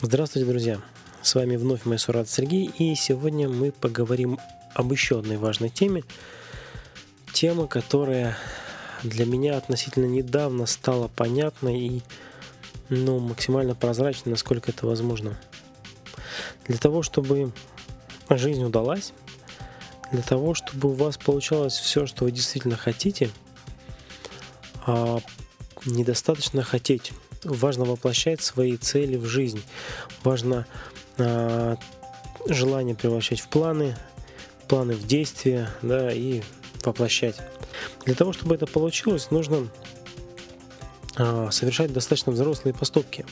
Здравствуйте, друзья! С вами вновь Майсурат Сергей, и сегодня мы поговорим об еще одной важной теме. Тема, которая для меня относительно недавно стала понятной и ну, максимально прозрачной, насколько это возможно. Для того, чтобы жизнь удалась, для того, чтобы у вас получалось все, что вы действительно хотите, а недостаточно хотеть важно воплощать свои цели в жизнь. Важно э, желание превращать в планы, планы в действия, да, и воплощать. Для того, чтобы это получилось, нужно э, совершать достаточно взрослые поступки.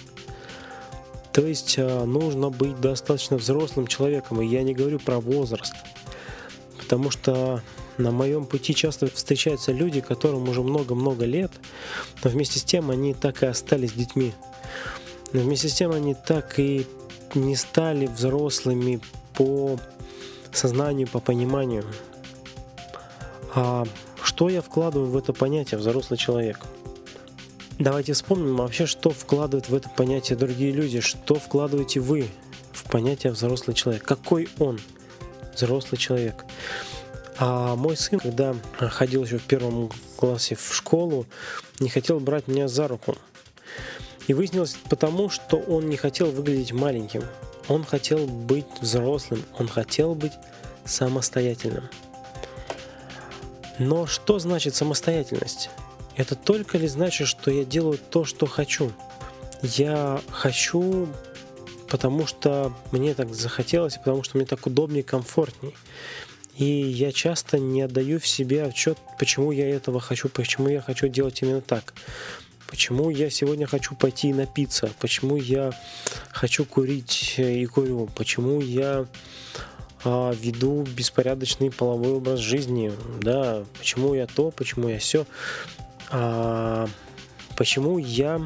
То есть э, нужно быть достаточно взрослым человеком. И я не говорю про возраст. Потому что на моем пути часто встречаются люди, которым уже много-много лет, но вместе с тем они так и остались детьми. Но вместе с тем они так и не стали взрослыми по сознанию, по пониманию. А что я вкладываю в это понятие взрослый человек? Давайте вспомним вообще, что вкладывают в это понятие другие люди, что вкладываете вы в понятие взрослый человек. Какой он взрослый человек? А мой сын, когда ходил еще в первом классе в школу, не хотел брать меня за руку. И выяснилось потому, что он не хотел выглядеть маленьким. Он хотел быть взрослым, он хотел быть самостоятельным. Но что значит самостоятельность? Это только ли значит, что я делаю то, что хочу? Я хочу, потому что мне так захотелось, потому что мне так удобнее, комфортнее. И я часто не отдаю в себе отчет, почему я этого хочу, почему я хочу делать именно так. Почему я сегодня хочу пойти и напиться, почему я хочу курить и курю, почему я а, веду беспорядочный половой образ жизни, да, почему я то, почему я все, а, почему я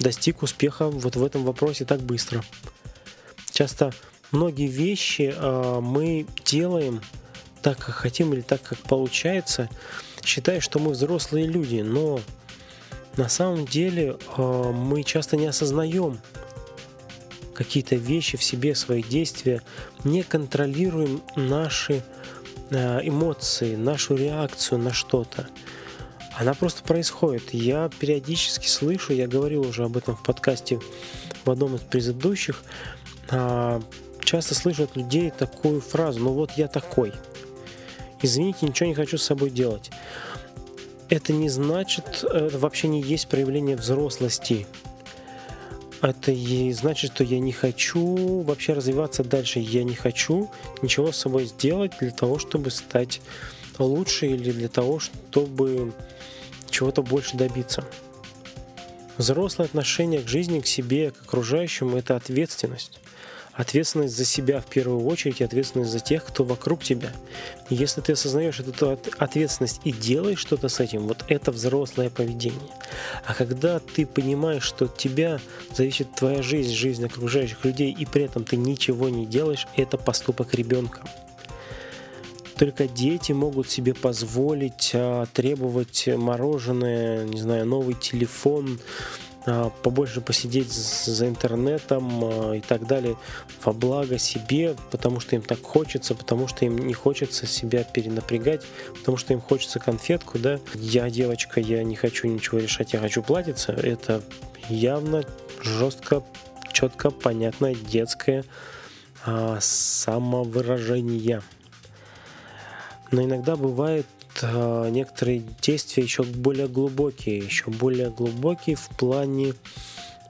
достиг успеха вот в этом вопросе так быстро. Часто многие вещи а, мы делаем так, как хотим или так, как получается, считая, что мы взрослые люди, но на самом деле э, мы часто не осознаем какие-то вещи в себе, свои действия, не контролируем наши э, эмоции, нашу реакцию на что-то. Она просто происходит. Я периодически слышу, я говорил уже об этом в подкасте в одном из предыдущих, э, часто слышу от людей такую фразу, ну вот я такой – извините, ничего не хочу с собой делать. Это не значит, это вообще не есть проявление взрослости. Это и значит, что я не хочу вообще развиваться дальше. Я не хочу ничего с собой сделать для того, чтобы стать лучше или для того, чтобы чего-то больше добиться. Взрослое отношение к жизни, к себе, к окружающему – это ответственность ответственность за себя в первую очередь и ответственность за тех, кто вокруг тебя. Если ты осознаешь эту ответственность и делаешь что-то с этим, вот это взрослое поведение. А когда ты понимаешь, что от тебя зависит твоя жизнь, жизнь окружающих людей, и при этом ты ничего не делаешь, это поступок ребенка. Только дети могут себе позволить а, требовать мороженое, не знаю, новый телефон, побольше посидеть за интернетом а, и так далее во благо себе, потому что им так хочется, потому что им не хочется себя перенапрягать, потому что им хочется конфетку, да. Я девочка, я не хочу ничего решать, я хочу платиться. Это явно жестко, четко, понятное детское а, самовыражение. Но иногда бывает некоторые действия еще более глубокие, еще более глубокие в плане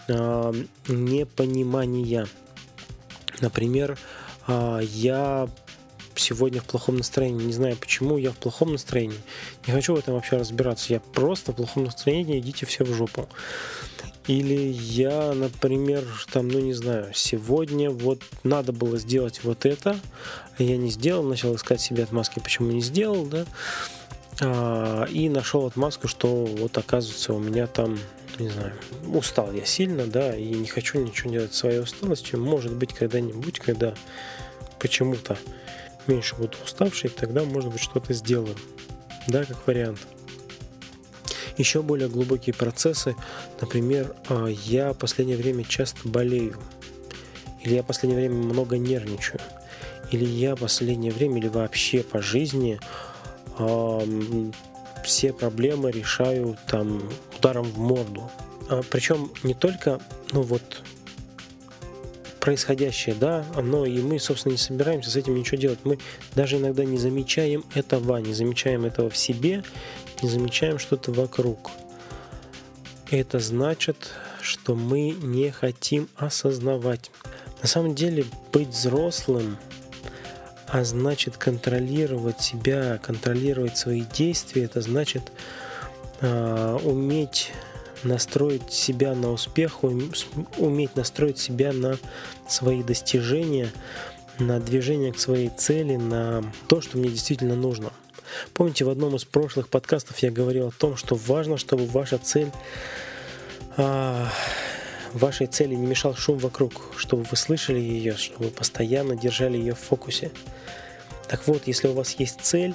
э, непонимания. Например, э, я сегодня в плохом настроении, не знаю почему я в плохом настроении, не хочу в этом вообще разбираться, я просто в плохом настроении, идите все в жопу. Или я, например, там, ну не знаю, сегодня вот надо было сделать вот это, а я не сделал, начал искать себе отмазки, почему не сделал, да, и нашел отмазку, что вот оказывается у меня там, не знаю, устал я сильно, да, и не хочу ничего делать своей усталостью. Может быть, когда-нибудь, когда почему-то меньше буду уставший, тогда, может быть, что-то сделаю. Да, как вариант. Еще более глубокие процессы. Например, а, я в последнее время часто болею. или я в последнее время много нервничаю, или я в последнее время, или вообще по жизни все проблемы решаю там ударом в морду. А, причем не только, ну вот, происходящее, да, но и мы, собственно, не собираемся с этим ничего делать. Мы даже иногда не замечаем этого, не замечаем этого в себе, не замечаем что-то вокруг. Это значит, что мы не хотим осознавать. На самом деле быть взрослым, а значит контролировать себя, контролировать свои действия, это значит э, уметь настроить себя на успех, уметь настроить себя на свои достижения, на движение к своей цели, на то, что мне действительно нужно. Помните, в одном из прошлых подкастов я говорил о том, что важно, чтобы ваша цель а, вашей цели не мешал шум вокруг, чтобы вы слышали ее, чтобы вы постоянно держали ее в фокусе. Так вот, если у вас есть цель,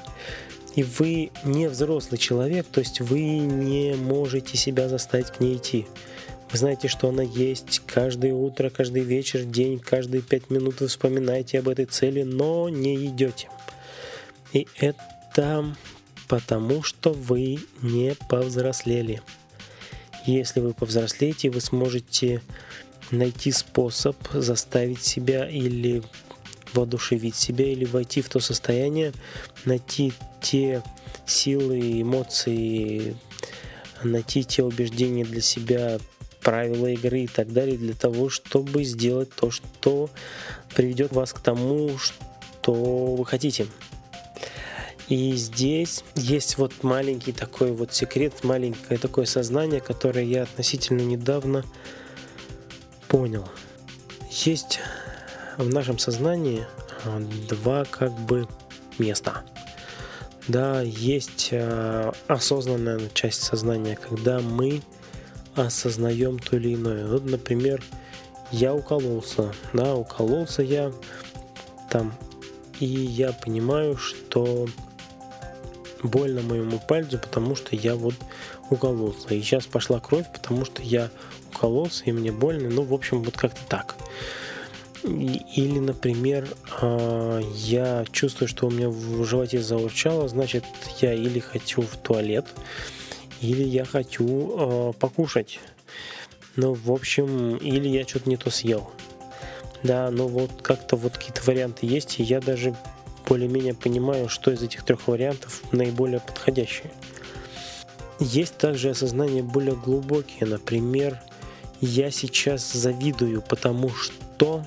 и вы не взрослый человек, то есть вы не можете себя заставить к ней идти. Вы знаете, что она есть каждое утро, каждый вечер, день, каждые пять минут вы вспоминаете об этой цели, но не идете. И это потому, что вы не повзрослели. Если вы повзрослеете, вы сможете найти способ заставить себя или воодушевить себя, или войти в то состояние, найти те силы, эмоции, найти те убеждения для себя, правила игры и так далее, для того, чтобы сделать то, что приведет вас к тому, что вы хотите. И здесь есть вот маленький такой вот секрет, маленькое такое сознание, которое я относительно недавно понял. Есть в нашем сознании а, два как бы места. Да, есть а, осознанная часть сознания, когда мы осознаем то или иное. Вот, например, я укололся, да, укололся я там, и я понимаю, что больно моему пальцу, потому что я вот укололся. И сейчас пошла кровь, потому что я укололся, и мне больно. Ну, в общем, вот как-то так. Или, например, а, я чувствую, что у меня в животе заурчало, значит, я или хочу в туалет, или я хочу а, покушать. Ну, в общем, или я что-то не то съел. Да, ну вот как-то вот какие-то варианты есть, и я даже более-менее понимаю, что из этих трех вариантов наиболее подходящие. Есть также осознание более глубокие, например, я сейчас завидую, потому что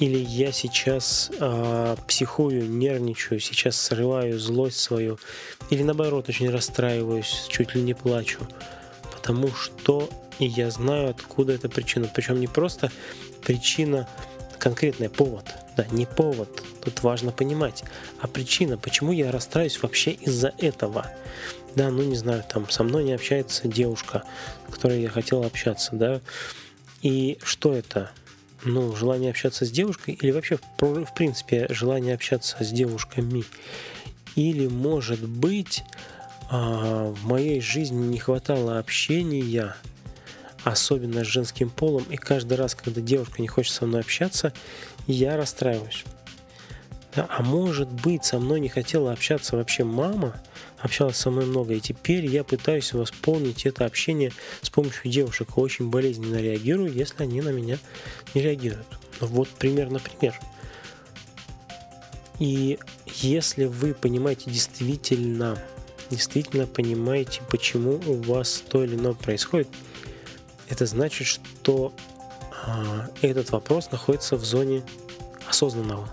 или я сейчас э, психую, нервничаю, сейчас срываю злость свою, или наоборот очень расстраиваюсь, чуть ли не плачу, потому что и я знаю, откуда эта причина. Причем не просто причина, конкретный повод, да, не повод, тут важно понимать, а причина, почему я расстраиваюсь вообще из-за этого. Да, ну не знаю, там со мной не общается девушка, с которой я хотел общаться, да, и что это? Ну, желание общаться с девушкой или вообще, в принципе, желание общаться с девушками. Или, может быть, а, в моей жизни не хватало общения, особенно с женским полом, и каждый раз, когда девушка не хочет со мной общаться, я расстраиваюсь. А может быть, со мной не хотела общаться вообще мама, общалась со мной много, и теперь я пытаюсь восполнить это общение с помощью девушек, очень болезненно реагирую, если они на меня не реагируют. Вот примерно пример. И если вы понимаете действительно, действительно понимаете, почему у вас то или иное происходит, это значит, что а, этот вопрос находится в зоне осознанного.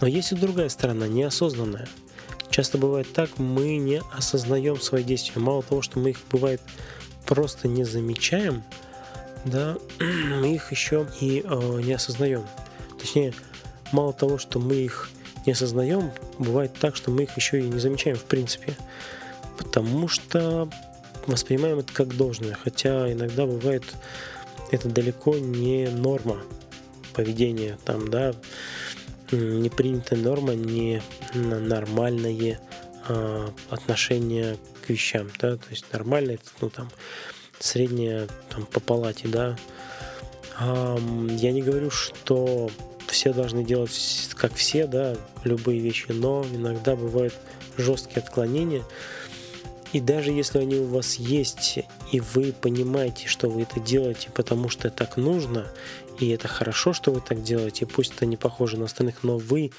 Но есть и другая сторона, неосознанная. Часто бывает так, мы не осознаем свои действия. Мало того, что мы их бывает просто не замечаем, да, мы их еще и э, не осознаем. Точнее, мало того, что мы их не осознаем, бывает так, что мы их еще и не замечаем в принципе. Потому что воспринимаем это как должное. Хотя иногда бывает это далеко не норма поведения. Там, да, не принятая норма, не нормальное э, отношение к вещам, да, то есть нормально это, ну, там, среднее там, по палате, да, Я не говорю, что все должны делать как все, да, любые вещи, но иногда бывают жесткие отклонения. И даже если они у вас есть, и вы понимаете, что вы это делаете, потому что так нужно, и это хорошо, что вы так делаете, пусть это не похоже на остальных, но вы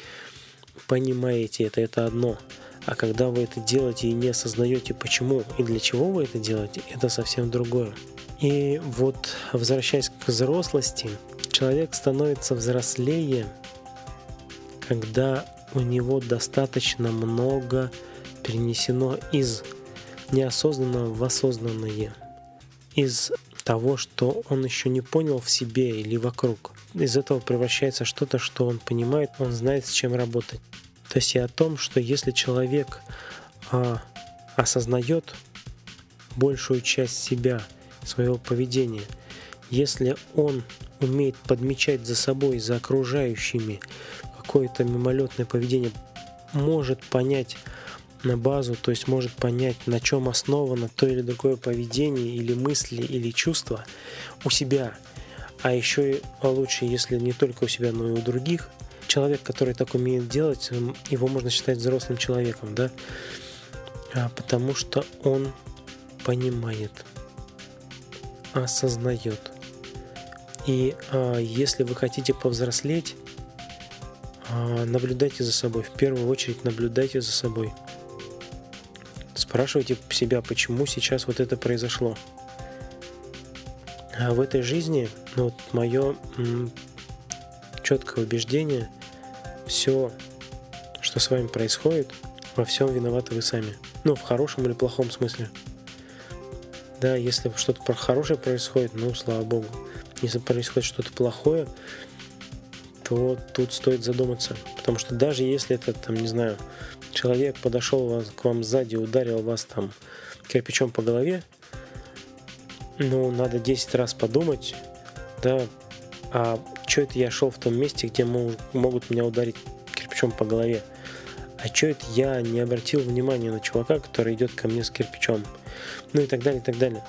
понимаете это, это одно. А когда вы это делаете и не осознаете, почему и для чего вы это делаете, это совсем другое. И вот, возвращаясь к взрослости, человек становится взрослее, когда у него достаточно много перенесено из неосознанного в осознанное, из того, что он еще не понял в себе или вокруг. Из этого превращается что-то, что он понимает, он знает, с чем работать. То есть и о том, что если человек а, осознает большую часть себя, своего поведения, если он умеет подмечать за собой, за окружающими какое-то мимолетное поведение, может понять на базу, то есть может понять, на чем основано то или другое поведение или мысли или чувства у себя, а еще и лучше, если не только у себя, но и у других, человек, который так умеет делать, его можно считать взрослым человеком, да, а, потому что он понимает, осознает. И а, если вы хотите повзрослеть, а, наблюдайте за собой. В первую очередь наблюдайте за собой. Спрашивайте себя, почему сейчас вот это произошло. А в этой жизни, ну, вот мое четкое убеждение, все, что с вами происходит, во всем виноваты вы сами. Ну, в хорошем или плохом смысле. Да, если что-то хорошее происходит, ну, слава богу. Если происходит что-то плохое, то тут стоит задуматься. Потому что даже если это, там, не знаю, человек подошел к вам сзади, ударил вас там кирпичом по голове, ну, надо 10 раз подумать, да, а что это я шел в том месте, где могут меня ударить кирпичом по голове? А что это я не обратил внимания на чувака, который идет ко мне с кирпичом? Ну и так далее, и так далее.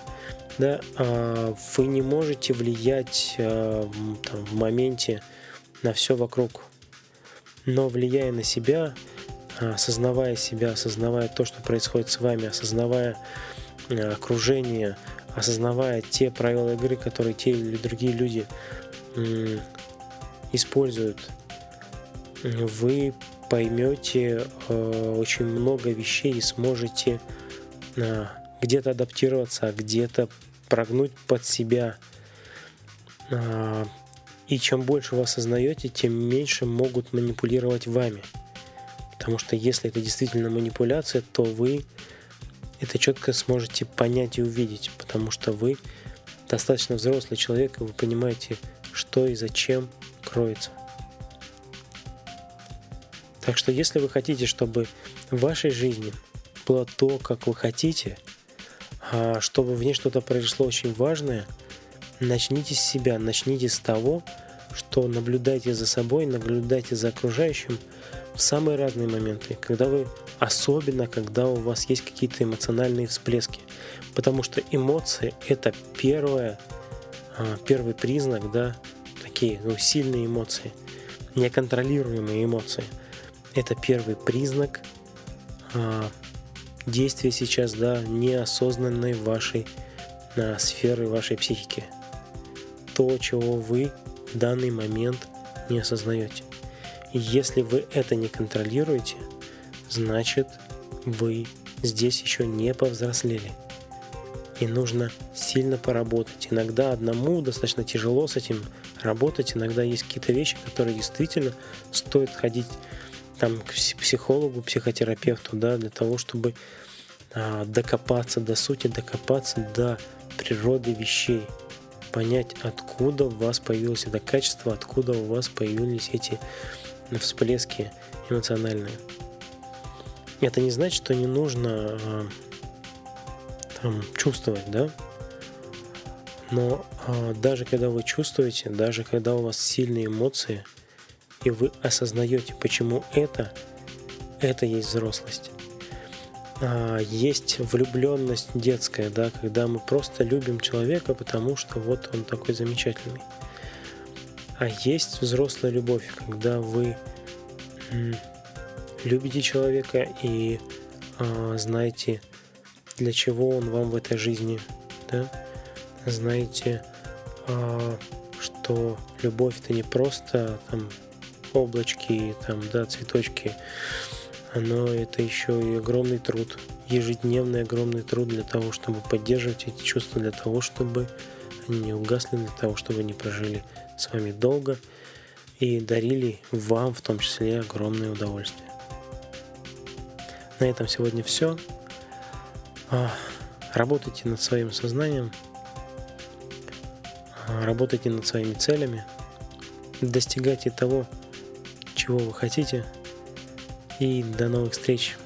Да, а, вы не можете влиять а, там, в моменте на все вокруг. Но влияя на себя, осознавая себя, осознавая то, что происходит с вами, осознавая окружение, осознавая те правила игры, которые те или другие люди используют, вы поймете э, очень много вещей и сможете где-то адаптироваться, а где-то прогнуть под себя. И чем больше вы осознаете, тем меньше могут манипулировать вами. Потому что если это действительно манипуляция, то вы это четко сможете понять и увидеть, потому что вы достаточно взрослый человек, и вы понимаете, что и зачем кроется. Так что если вы хотите, чтобы в вашей жизни было то, как вы хотите, а чтобы в ней что-то произошло очень важное, начните с себя, начните с того, что наблюдайте за собой, наблюдайте за окружающим самые разные моменты, когда вы, особенно когда у вас есть какие-то эмоциональные всплески, потому что эмоции это первое, а, первый признак, да, такие ну, сильные эмоции, неконтролируемые эмоции. Это первый признак а, действия сейчас, да, неосознанной вашей а, сферы вашей психики. То, чего вы в данный момент не осознаете. Если вы это не контролируете, значит вы здесь еще не повзрослели. И нужно сильно поработать. Иногда одному достаточно тяжело с этим работать. Иногда есть какие-то вещи, которые действительно стоит ходить там, к психологу, психотерапевту, да, для того, чтобы а, докопаться до сути, докопаться до природы вещей, понять, откуда у вас появилось это качество, откуда у вас появились эти всплески эмоциональные. Это не значит, что не нужно а, там, чувствовать, да? Но а, даже когда вы чувствуете, даже когда у вас сильные эмоции – и вы осознаете, почему это, это есть взрослость. А, есть влюбленность детская, да, когда мы просто любим человека, потому что вот он такой замечательный. А есть взрослая любовь, когда вы любите человека и э, знаете, для чего он вам в этой жизни, да? знаете, э, что любовь это не просто там облачки, там, да, цветочки, но это еще и огромный труд, ежедневный огромный труд для того, чтобы поддерживать эти чувства, для того, чтобы они не угасли, для того, чтобы они прожили с вами долго и дарили вам в том числе огромное удовольствие. На этом сегодня все. А, работайте над своим сознанием, а, работайте над своими целями, достигайте того, чего вы хотите. И до новых встреч!